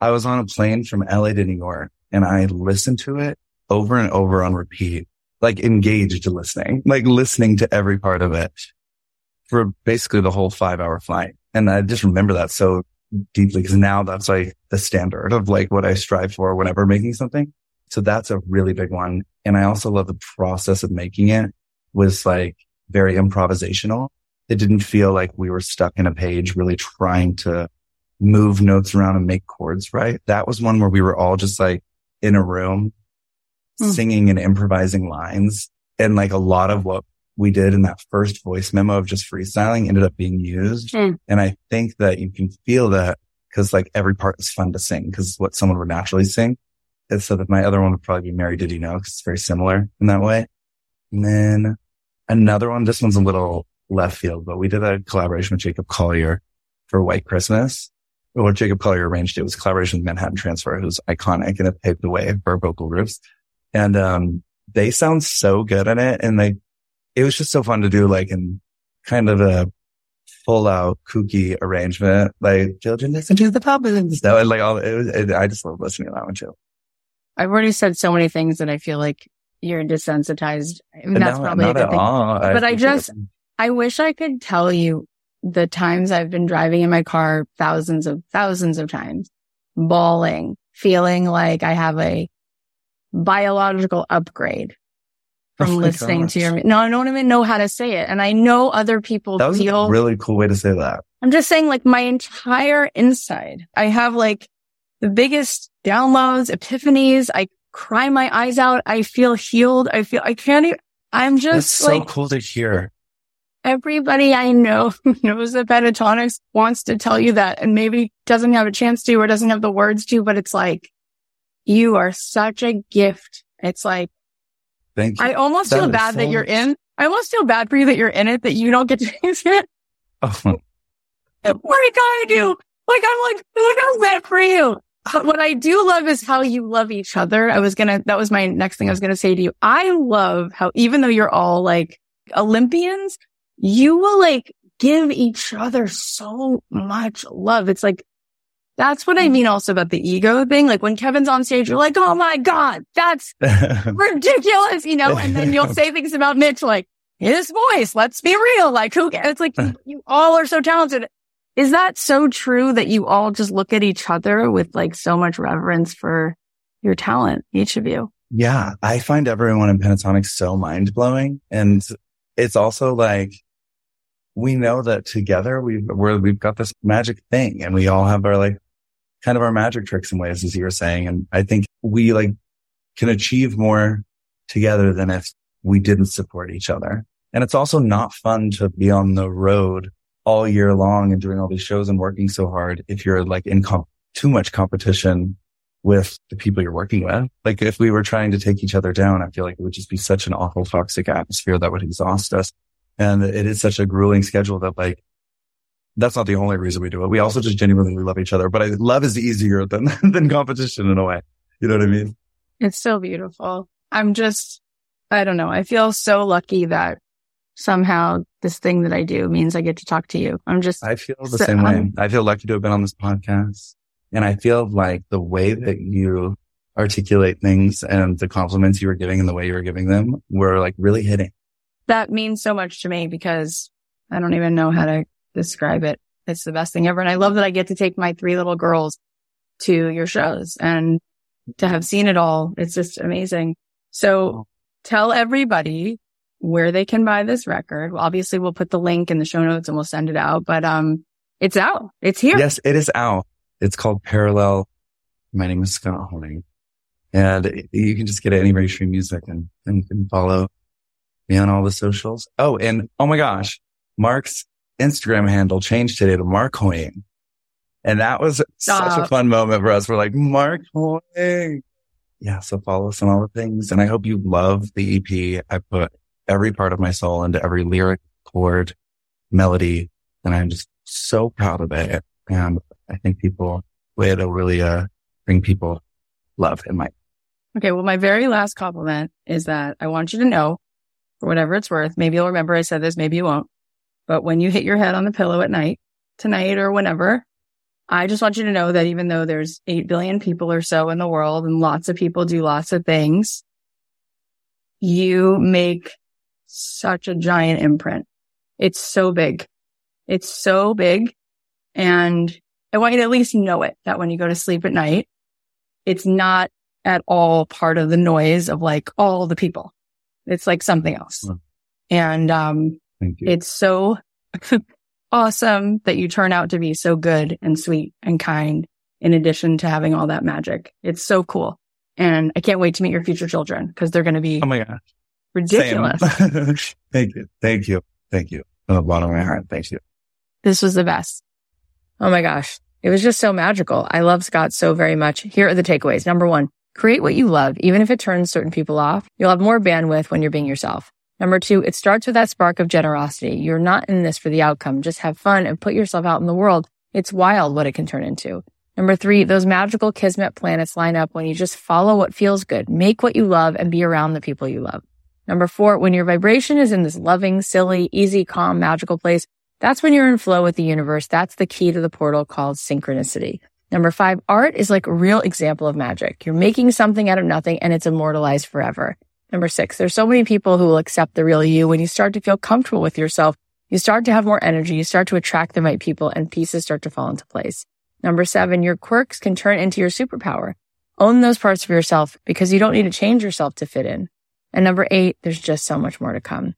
I was on a plane from LA to New York and I listened to it over and over on repeat, like engaged listening, like listening to every part of it for basically the whole five hour flight. And I just remember that so deeply because now that's like the standard of like what I strive for whenever making something. So that's a really big one. And I also love the process of making it was like very improvisational. It didn't feel like we were stuck in a page really trying to move notes around and make chords right. That was one where we were all just like in a room mm. singing and improvising lines. And like a lot of what we did in that first voice memo of just freestyling ended up being used. Mm. And I think that you can feel that because like every part is fun to sing because what someone would naturally sing. And so that my other one would probably be Mary Did You Know because it's very similar in that way. And then another one, this one's a little left field, but we did a collaboration with Jacob Collier for White Christmas. What Jacob Collier arranged it was collaboration with Manhattan Transfer, who's iconic and it paved the way for vocal groups. And, um, they sound so good in it. And they, it was just so fun to do like in kind of a full out kooky arrangement, like children listen to the puppets. No, and like all, it was, it, I just love listening to that one too. I've already said so many things that I feel like you're desensitized. I mean, that's no, probably a good thing. All. But I, I just, I wish I could tell you the times I've been driving in my car thousands of thousands of times, bawling, feeling like I have a biological upgrade oh from oh listening gosh. to your, no, I don't even know how to say it. And I know other people that was feel a really cool way to say that. I'm just saying like my entire inside, I have like the biggest downloads, epiphanies. I cry my eyes out. I feel healed. I feel I can't even, I'm just That's like, so cool to hear. Everybody I know who (laughs) knows the Pentatonix wants to tell you that and maybe doesn't have a chance to or doesn't have the words to, but it's like, you are such a gift. It's like, Thank you. I almost that feel bad so that you're in. I almost feel bad for you that you're in it, that you don't get to (laughs) use it. Oh. what I do? Like, I'm like, who knows that for you? What I do love is how you love each other. I was gonna, that was my next thing I was gonna say to you. I love how even though you're all like Olympians, you will like give each other so much love. It's like, that's what I mm. mean also about the ego thing. Like when Kevin's on stage, you're like, Oh my God, that's (laughs) ridiculous, you know, and then you'll (laughs) say things about Mitch like his voice. Let's be real. Like who, it's like (laughs) you all are so talented. Is that so true that you all just look at each other with like so much reverence for your talent, each of you? Yeah. I find everyone in Pentatonix so mind blowing. And it's also like, we know that together we've, we're, we've got this magic thing and we all have our like kind of our magic tricks and ways, as you were saying. And I think we like can achieve more together than if we didn't support each other. And it's also not fun to be on the road all year long and doing all these shows and working so hard if you're like in comp- too much competition with the people you're working with. Like if we were trying to take each other down, I feel like it would just be such an awful toxic atmosphere that would exhaust us. And it is such a grueling schedule that like that's not the only reason we do it. We also just genuinely love each other, but I, love is easier than, (laughs) than competition in a way. You know what I mean? It's so beautiful. I'm just, I don't know. I feel so lucky that somehow this thing that I do means I get to talk to you. I'm just, I feel the so, same way. I feel lucky to have been on this podcast and I feel like the way that you articulate things and the compliments you were giving and the way you were giving them were like really hitting. That means so much to me because I don't even know how to describe it. It's the best thing ever. And I love that I get to take my three little girls to your shows and to have seen it all. It's just amazing. So tell everybody where they can buy this record. Well, obviously we'll put the link in the show notes and we'll send it out, but, um, it's out. It's here. Yes, it is out. It's called Parallel. My name is Scott Hoying and you can just get it anywhere you stream music and, and you can follow me on all the socials. Oh, and oh my gosh, Mark's Instagram handle changed today to Mark Hoying. And that was Stop. such a fun moment for us. We're like, Mark Hoying. Yeah. So follow us on all the things. And I hope you love the EP. I put every part of my soul into every lyric, chord, melody. And I'm just so proud of it. And I think people, it'll really, uh, bring people love in my. Okay. Well, my very last compliment is that I want you to know for whatever it's worth. Maybe you'll remember I said this, maybe you won't. But when you hit your head on the pillow at night, tonight or whenever, I just want you to know that even though there's 8 billion people or so in the world and lots of people do lots of things, you make such a giant imprint. It's so big. It's so big. And I want you to at least know it that when you go to sleep at night, it's not at all part of the noise of like all the people. It's like something else. And, um, it's so, (laughs) awesome that you turn out to be so good and sweet and kind in addition to having all that magic. It's so cool. And I can't wait to meet your future children because they're going to be Oh my God. ridiculous. (laughs) Thank you. Thank you. Thank you. From the bottom of my heart. Thank you. This was the best. Oh my gosh. It was just so magical. I love Scott so very much. Here are the takeaways. Number one, create what you love, even if it turns certain people off. You'll have more bandwidth when you're being yourself. Number two, it starts with that spark of generosity. You're not in this for the outcome. Just have fun and put yourself out in the world. It's wild what it can turn into. Number three, those magical kismet planets line up when you just follow what feels good, make what you love and be around the people you love. Number four, when your vibration is in this loving, silly, easy, calm, magical place, that's when you're in flow with the universe. That's the key to the portal called synchronicity. Number five, art is like a real example of magic. You're making something out of nothing and it's immortalized forever. Number six, there's so many people who will accept the real you when you start to feel comfortable with yourself. You start to have more energy. You start to attract the right people and pieces start to fall into place. Number seven, your quirks can turn into your superpower. Own those parts of yourself because you don't need to change yourself to fit in. And number eight, there's just so much more to come.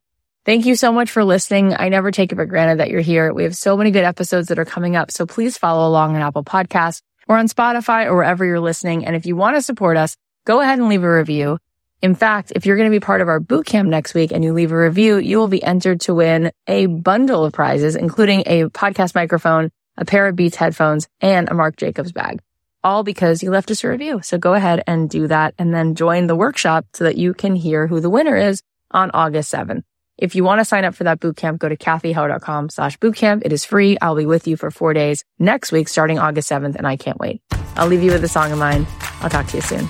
Thank you so much for listening. I never take it for granted that you're here. We have so many good episodes that are coming up. So please follow along on Apple Podcasts or on Spotify or wherever you're listening. And if you want to support us, go ahead and leave a review. In fact, if you're going to be part of our boot camp next week and you leave a review, you will be entered to win a bundle of prizes, including a podcast microphone, a pair of Beats headphones, and a Marc Jacobs bag. All because you left us a review. So go ahead and do that and then join the workshop so that you can hear who the winner is on August 7th. If you want to sign up for that bootcamp, go to cathyheller.com slash bootcamp. It is free. I'll be with you for four days next week, starting August 7th, and I can't wait. I'll leave you with a song of mine. I'll talk to you soon.